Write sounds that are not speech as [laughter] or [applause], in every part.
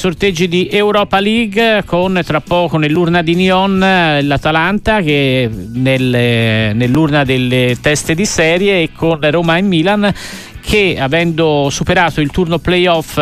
Sorteggi di Europa League con tra poco nell'urna di Nyon l'Atalanta che nel, nell'urna delle teste di serie e con Roma e Milan che avendo superato il turno playoff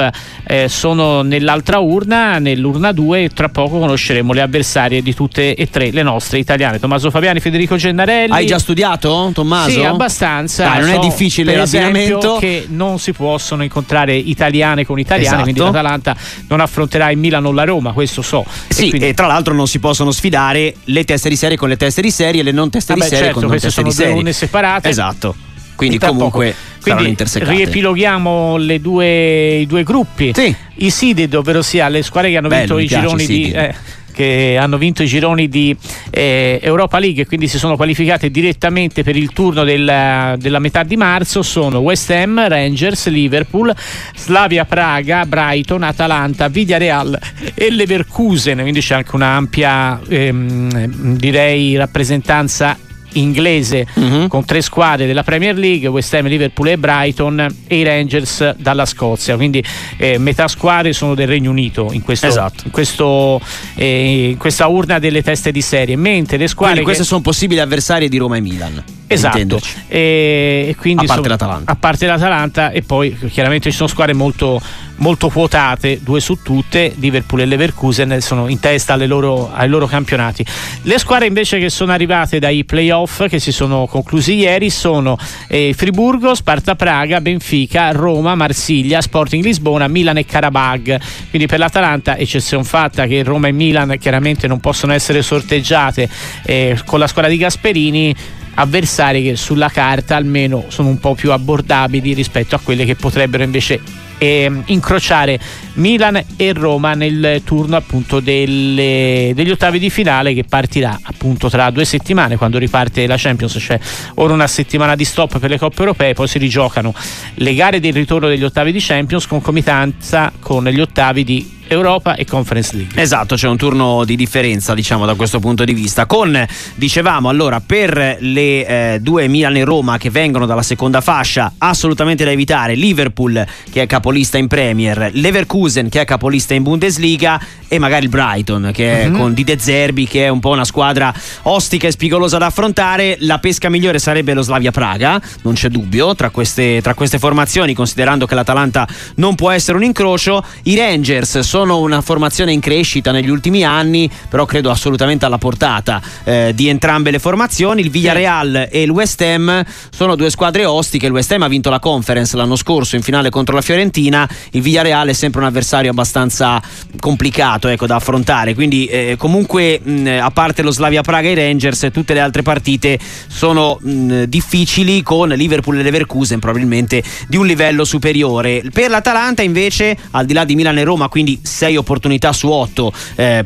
eh, sono nell'altra urna, nell'urna 2 e tra poco conosceremo le avversarie di tutte e tre le nostre italiane. Tommaso Fabiani, Federico Gennarelli. Hai già studiato Tommaso? Sì, abbastanza. Dai, non so, è difficile l'abbinamento. che non si possono incontrare italiane con italiane, Esatto. quindi l'Atalanta non affronterà il Milan o la Roma, questo so. Sì, e quindi, e tra l'altro non si possono sfidare le teste di serie con le teste di serie e le non teste Vabbè, di serie certo, con non queste teste sono di due serie. urne separate. Esatto. Quindi comunque Quindi riepiloghiamo le due, i due gruppi. Sì. I seeded, ovvero sia le squadre che hanno Bello, vinto i gironi di. eh, che hanno vinto i gironi di eh, Europa League e quindi si sono qualificate direttamente per il turno del- della metà di marzo sono West Ham, Rangers, Liverpool, Slavia Praga, Brighton, Atalanta, Villarreal e Leverkusen, quindi c'è anche un'ampia ehm, direi rappresentanza inglese Mhm. con tre squadre della Premier League, West Ham, Liverpool e Brighton e i Rangers dalla Scozia, quindi eh, metà squadre sono del Regno Unito in, questo, Esatto. in, questo, eh, in questa urna delle teste di serie, mentre le squadre Quindi queste che- sono possibili avversarie di Roma e Milan. Esatto, e, e quindi A parte l'Atalanta. a parte l'Atalanta e poi chiaramente ci sono squadre molto, molto quotate, due su tutte, Liverpool e Leverkusen sono in testa loro- ai loro campionati. Le squadre invece che sono arrivate dai playoff che si sono conclusi ieri sono eh, Friburgo, Sparta Praga, Benfica, Roma, Marsiglia, Sporting Lisbona, Milan e Karabag. Quindi per l'Atalanta eccezione fatta che Roma e Milan chiaramente non possono essere sorteggiate eh, con la squadra di Gasperini avversari che sulla carta almeno sono un po' più abbordabili rispetto a quelle che potrebbero invece ehm, incrociare Milan e Roma nel turno appunto delle- degli ottavi di finale che partirà appunto tra due settimane. Quando riparte la Champions c'è ora una settimana di stop per le coppe europee poi si rigiocano le gare del ritorno degli ottavi di Champions concomitanza con gli ottavi di Europa e Conference League Esatto, c'è un turno di differenza, diciamo, da questo punto di vista. Con, dicevamo, allora, per le eh, due Milan e Roma che vengono dalla seconda fascia, assolutamente da evitare Liverpool, che è capolista in Premier, Leverkusen, che è capolista in Bundesliga, e magari il Brighton, che è Mhm. con Di De Zerbi, che è un po' una squadra ostica e spigolosa da affrontare. La pesca migliore sarebbe lo Slavia Praga, non c'è dubbio, tra queste, tra queste formazioni, considerando che l'Atalanta non può essere un incrocio. I Rangers sono una formazione in crescita negli ultimi anni, però credo assolutamente alla portata eh, di entrambe le formazioni. Il Villarreal e il West Ham sono due squadre ostiche. Il West Ham ha vinto la conference l'anno scorso in finale contro la Fiorentina. Il Villarreal è sempre un avversario abbastanza complicato ecco, da affrontare. Quindi, eh, comunque, mh, a parte lo Slavia Praga e i Rangers, tutte le altre partite sono mh, difficili con Liverpool e Leverkusen probabilmente di un livello superiore. Per l'Atalanta, invece, al di là di Milan e Roma, quindi 6 opportunità su 8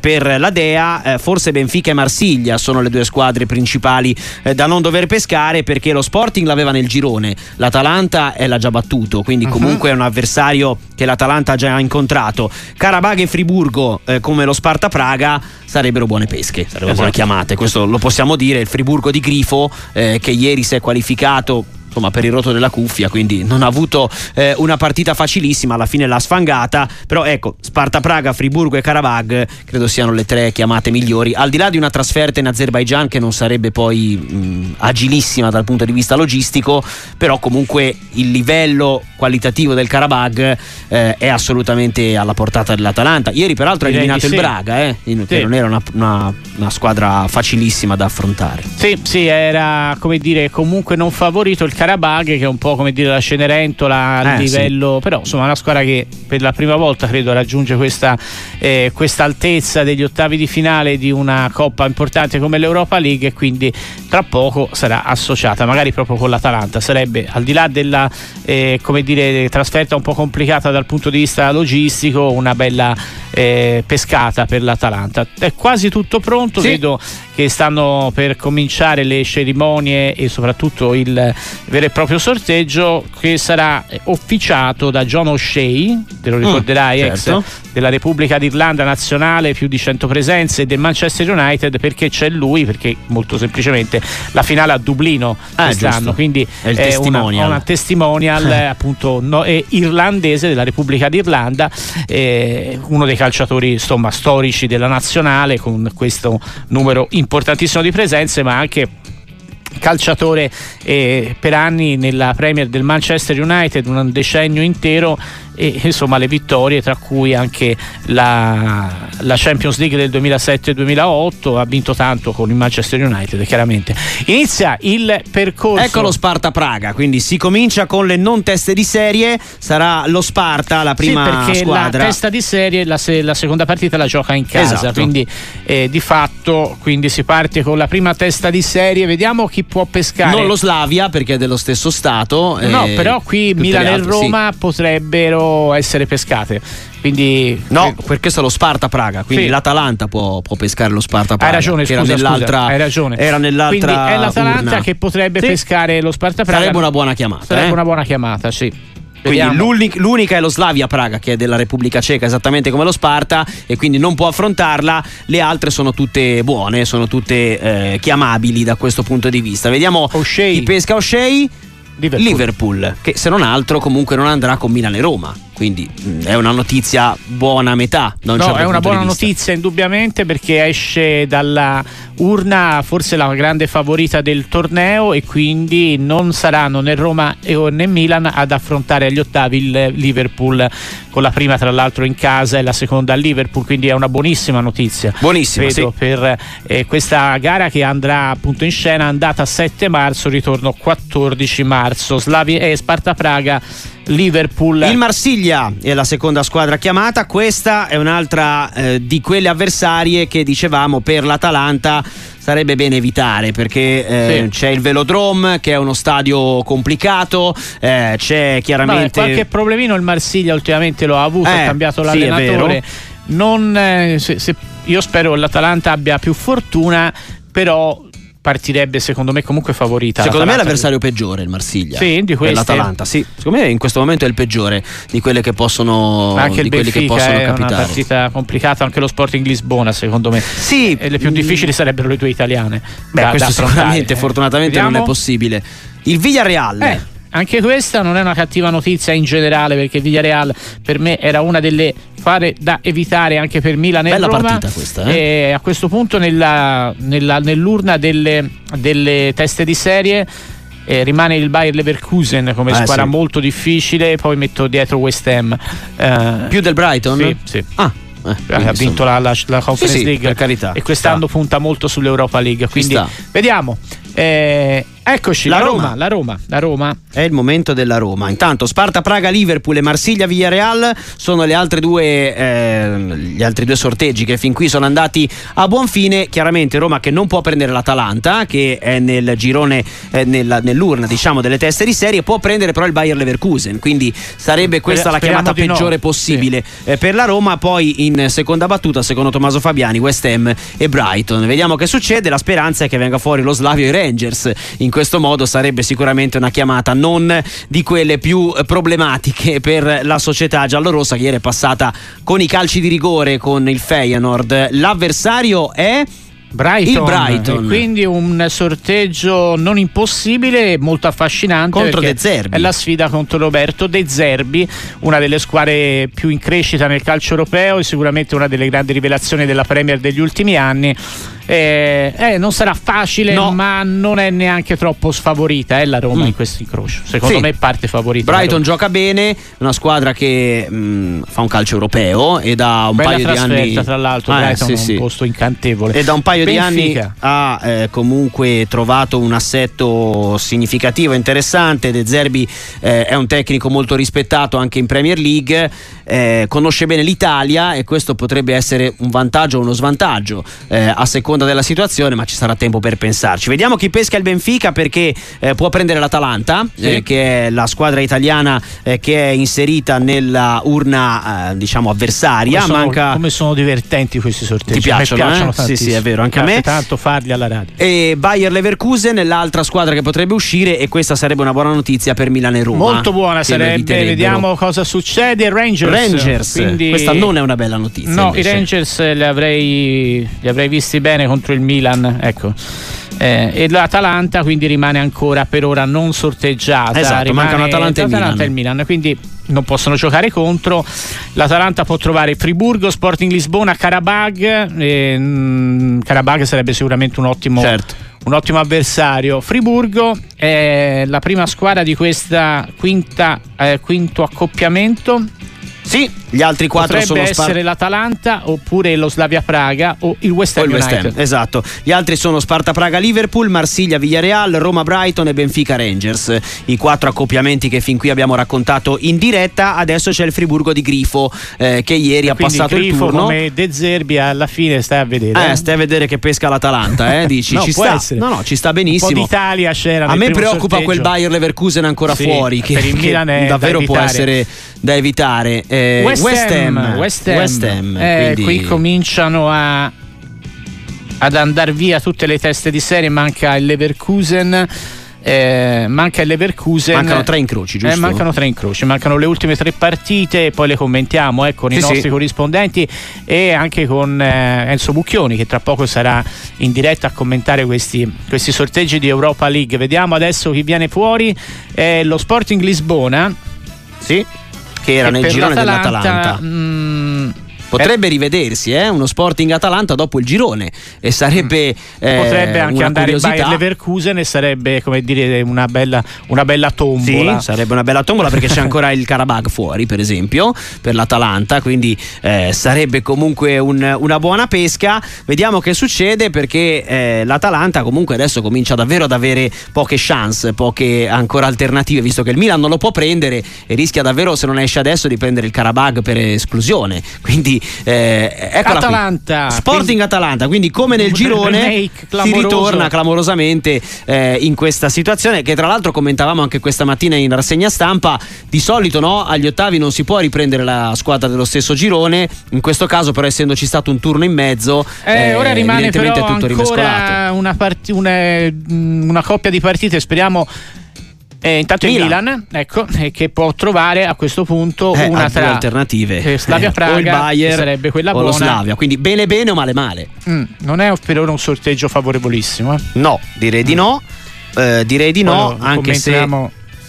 per la Dea, eh, forse Benfica e Marsiglia sono le due squadre principali eh, da non dover pescare perché lo Sporting l'aveva nel girone, l'Atalanta eh, l'ha già battuto, quindi Mhm. comunque è un avversario che l'Atalanta ha già incontrato. Karabag e Friburgo, eh, come lo Sparta Praga, sarebbero buone pesche, sarebbero Esatto. buone chiamate, questo lo possiamo dire. Il Friburgo di Grifo, eh, che ieri si è qualificato insomma per il rotto della cuffia quindi non ha avuto eh, una partita facilissima alla fine l'ha sfangata però ecco Sparta Praga, Friburgo e Karabag credo siano le tre chiamate migliori al di là di una trasferta in Azerbaijan che non sarebbe poi mh, agilissima dal punto di vista logistico però comunque il livello qualitativo del Karabag eh, è assolutamente alla portata dell'Atalanta ieri peraltro ha eliminato il sì. Braga eh, in- che Sì. non era una, una- una squadra facilissima da affrontare Sì, sì, era come dire comunque non favorito il Karabag che è un po' come dire la Cenerentola a Eh, livello, però insomma è una squadra che per la prima volta credo raggiunge questa, eh, questa altezza degli ottavi di finale di una coppa importante come l'Europa League e quindi tra poco sarà associata magari proprio con l'Atalanta. Sarebbe al di là della eh, come dire, trasferta un po' complicata dal punto di vista logistico una bella eh, pescata per l'Atalanta. È quasi tutto pronto, sì. vedo che stanno per cominciare le cerimonie e soprattutto il vero e proprio sorteggio che sarà officiato da John O'Shea, te lo mm, ricorderai, mm, certo. ex della Repubblica d'Irlanda nazionale, più di 100 presenze del Manchester United perché c'è lui, perché molto semplicemente la finale a Dublino ah, quest'anno, quindi è, è una, una, testimonial [laughs] appunto no, irlandese della Repubblica d'Irlanda, eh, uno dei calciatori insomma, storici della nazionale con questo numero importantissimo di presenze, ma anche calciatore eh, per anni nella Premier del Manchester United, un decennio intero e insomma le vittorie tra cui anche la, la Champions League del 2007-2008 ha vinto tanto con il Manchester United chiaramente inizia il percorso ecco lo Sparta Praga quindi si comincia con le non teste di serie sarà lo Sparta la prima sì, perché squadra la testa di serie la, la, seconda partita la gioca in casa esatto. quindi eh, di fatto quindi si parte con la prima testa di serie vediamo chi può pescare non lo Slavia perché è dello stesso stato no eh, però qui Milan e Roma sì. potrebbero essere pescate. Quindi, no, eh, perché è lo Sparta Praga, quindi sì. l'Atalanta può, può, pescare lo Sparta Praga. Hai ragione, scusa, era nell'altra, scusa, hai ragione. Era nell'altra quindi è l'Atalanta urna. che potrebbe sì. pescare lo Sparta Praga. Sarebbe una buona chiamata. Sarebbe eh? una buona chiamata, sì. Quindi l'unica, l'unica è lo Slavia Praga che è della Repubblica Ceca esattamente come lo Sparta e quindi non può affrontarla, le altre sono tutte buone, sono tutte eh, chiamabili da questo punto di vista. Vediamo O'Shea. chi pesca O'Shea. Liverpool. Liverpool, che se non altro comunque non andrà con Milan e Roma quindi mh, è una notizia buona a metà. no, certo è una buona notizia indubbiamente perché esce dalla urna forse la grande favorita del torneo e quindi non saranno né Roma né Milan ad affrontare agli ottavi il Liverpool con la prima tra l'altro in casa e la seconda a Liverpool, quindi è una buonissima notizia. Buonissima, Vedo, sì. per eh, questa gara che andrà appunto in scena, andata 7 marzo, ritorno 14 marzo. Slavi e Sparta Praga Liverpool. Il Marsiglia è la seconda squadra chiamata, questa è un'altra eh, di quelle avversarie che dicevamo per l'Atalanta sarebbe bene evitare perché eh, sì. c'è il Velodrome che è uno stadio complicato, eh, c'è chiaramente... Vabbè, qualche problemino il Marsiglia ultimamente lo ha avuto, ha eh, cambiato l'allenatore. Sì, non, eh, se, se, io spero che l'Atalanta abbia più fortuna, però partirebbe secondo me comunque favorita. Secondo me è l'avversario peggiore il Marsiglia. Sì, di queste. l'Atalanta, sì. Secondo me in questo momento è il peggiore di quelle che possono Ma anche il quelli che possono è capitare. una partita complicata, anche lo Sporting Lisbona, secondo me. Sì, e le più difficili sarebbero le due italiane. Beh, da, questo da sicuramente, eh. fortunatamente Vediamo. non è possibile. Il Villarreal. Eh. Anche questa non è una cattiva notizia in generale perché Villarreal per me era una delle fare da evitare anche per Milan e Bella Roma. partita questa, eh? E a questo punto nella, nella, nell'urna delle, delle teste di serie eh, rimane il Bayer Leverkusen come Eh, squadra sì. molto difficile poi metto dietro West Ham Eh, Più del Brighton? sì, sì. Ah, eh, ha vinto la, la- la Conference Sì, sì, League carità. e quest'anno Sta. punta molto sull'Europa League quindi vediamo Eh, eccoci La la, Roma. Roma. la Roma la Roma È il momento della Roma. Intanto Sparta, Praga, Liverpool e Marsiglia, Villarreal sono le altre due, eh, gli altri due sorteggi che fin qui sono andati a buon fine. Chiaramente Roma che non può prendere l'Atalanta, che è nel girone, eh, nella- nell'urna diciamo delle teste di serie, può prendere però il Bayer Leverkusen. Quindi sarebbe questa la speriamo chiamata di no. peggiore possibile eh, per la Roma. Poi in seconda battuta, secondo Tommaso Fabiani, West Ham e Brighton. Vediamo che succede. La speranza è che venga fuori lo Slavio e i Rangers. In questo modo sarebbe sicuramente una chiamata non di quelle più eh, problematiche per la società giallorossa che ieri è passata con i calci di rigore con il Feyenoord. L'avversario è Brighton, Il Brighton. E quindi un sorteggio non impossibile, molto affascinante. Contro De Zerbi. È la sfida contro Roberto De Zerbi, una delle squadre più in crescita nel calcio europeo e sicuramente una delle grandi rivelazioni della Premier degli ultimi anni. Eh, eh, non sarà facile, No. ma non è neanche troppo sfavorita eh, la Roma Mm. in questo incrocio. Secondo Sì. me parte favorita. Brighton gioca bene, una squadra che mh, fa un calcio europeo e da un Bella paio di anni tra l'altro, Eh, Brighton sì, è sì. un posto incantevole. E da un paio di anni Benfica. ha eh, comunque trovato un assetto significativo, interessante. De Zerbi eh, è un tecnico molto rispettato anche in Premier League. Eh, conosce bene l'Italia e questo potrebbe essere un vantaggio o uno svantaggio eh, a seconda della situazione, ma ci sarà tempo per pensarci. Vediamo chi pesca il Benfica perché eh, può prendere l'Atalanta, sì. Eh, che è la squadra italiana eh, che è inserita nella urna diciamo avversaria. Come sono, Manca... come sono divertenti questi sorteggi? Ti piacciono? piacciono sì, sì, è vero, anche a me. tanto farli alla radio. E Bayer Leverkusen, l'altra squadra che potrebbe uscire e questa sarebbe una buona notizia per Milan e Roma. Molto buona sarebbe, vediamo cosa succede. Rangers. Rangers. Quindi... Questa non è una bella notizia. No, invece. i Rangers li avrei, li avrei visti bene contro il Milan. Ecco. Eh, e l'Atalanta quindi rimane ancora per ora non sorteggiata. Esatto, mancano Atalanta, Atalanta e il Milan. Quindi non possono giocare contro. L'Atalanta può trovare Friburgo, Sporting Lisbona, Karabag. E, mh, Karabag sarebbe sicuramente un ottimo. Certo un ottimo avversario. Friburgo è la prima squadra di questa quinta, eh, quinto accoppiamento. Sì, gli altri quattro Potrebbe sono Spar- essere l'Atalanta oppure lo Slavia Praga o il West Ham, West Ham esatto. Gli altri sono Sparta Praga Liverpool, Marsiglia Villarreal, Roma Brighton e Benfica Rangers. I quattro accoppiamenti che fin qui abbiamo raccontato in diretta. Adesso c'è il Friburgo di Grifo eh, che ieri e ha passato Grifo il turno. come De Zerbi alla fine stai a vedere. Eh, stai a vedere che pesca l'Atalanta, eh, [laughs] dici. no, ci sta. Essere. No, no, ci sta benissimo. Un po' d'Italia c'era A me preoccupa sorteggio. quel Bayer Leverkusen ancora sì, fuori che, per il [laughs] Milan che davvero può essere da evitare. Eh, West, West Ham, West Ham, West Ham eh, quindi... qui cominciano a ad andare via tutte le teste di serie, manca il Leverkusen. Eh, manca il Leverkusen. Mancano tre incroci giusto? Eh, mancano tre incroci. Mancano le ultime tre partite poi le commentiamo eh, con sì, i nostri sì. corrispondenti e anche con eh, Enzo Bucchioni che tra poco sarà in diretta a commentare questi, questi sorteggi di Europa League. Vediamo adesso chi viene fuori. Lo Sporting Lisbona. Sì che era nel girone dell'Atalanta. Mh, mm, Potrebbe rivedersi eh? uno Sporting Atalanta dopo il girone e sarebbe eh, potrebbe anche andare in Bayer Leverkusen e sarebbe come dire una bella, una bella tombola. Sì, sarebbe una bella tombola perché c'è ancora il Karabag fuori, per esempio, per l'Atalanta, quindi eh, sarebbe comunque un, una buona pesca. Vediamo che succede perché eh, l'Atalanta comunque adesso comincia davvero ad avere poche chance, poche ancora alternative, visto che il Milan non lo può prendere e rischia davvero se non esce adesso di prendere il Karabag per esclusione. Quindi eh, Atalanta qui. Sporting quindi, Atalanta quindi come nel [laughs] girone si ritorna clamorosamente eh, in questa situazione che tra l'altro commentavamo anche questa mattina in rassegna stampa. Di solito no, agli ottavi non si può riprendere la squadra dello stesso girone. In questo caso però essendoci stato un turno in mezzo eh, ora rimane però tutto ancora una, part- una, una coppia di partite. Speriamo eh, intanto Milan. il Milan, ecco, eh, che può trovare a questo punto eh, una tra alternative. Eh, Slavia Praga, o il Bayer, sarebbe quella o buona. lo Slavia, quindi bene bene o male male. Mm, non è per ora un sorteggio favorevolissimo. Eh. No, direi di no. Eh, direi di no, Poi anche se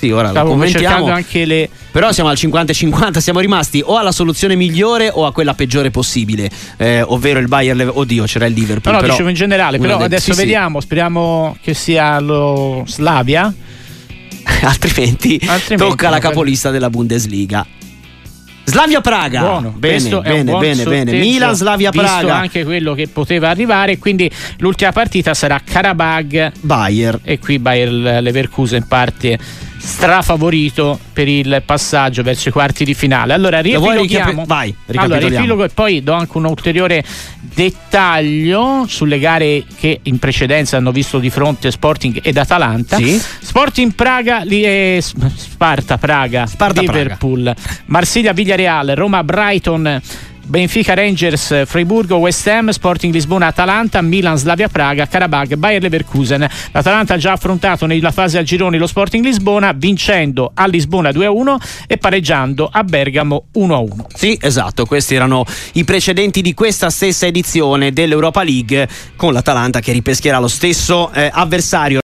sì, ora Stavo lo commentiamo. Anche le... Però siamo al 50-50, siamo rimasti o alla soluzione migliore o a quella peggiore possibile, eh, ovvero il Bayern. Lev- Oddio, c'era il Liverpool. No, no, però dicevo in generale, però de- adesso sì, vediamo, sì. speriamo che sia lo Slavia. [laughs] altrimenti, altrimenti, tocca la capolista della Bundesliga. Slavia Praga. Buono, bene, bene, bene, bene. Milan Slavia Praga. anche quello che poteva arrivare, quindi l'ultima partita sarà Karabag Bayer e qui Bayer Leverkusen parte strafavorito per il passaggio verso i quarti di finale. Allora riepiloghiamo. Vai, allora, riepilogo e poi do anche un ulteriore dettaglio sulle gare che in precedenza hanno visto di fronte Sporting ed Atalanta. Sì. Sporting Praga, eh, Sparta Praga, Sparta Liverpool, Praga. Marsiglia Villarreal, Roma Brighton. Benfica Rangers, Freiburgo, West Ham, Sporting Lisbona, Atalanta, Milan, Slavia Praga, Karabag, Bayer Leverkusen. L'Atalanta ha già affrontato nella fase a gironi lo Sporting Lisbona vincendo a Lisbona 2-1 e pareggiando a Bergamo 1-1. Sì, esatto, questi erano i precedenti di questa stessa edizione dell'Europa League con l'Atalanta che ripescherà lo stesso eh, avversario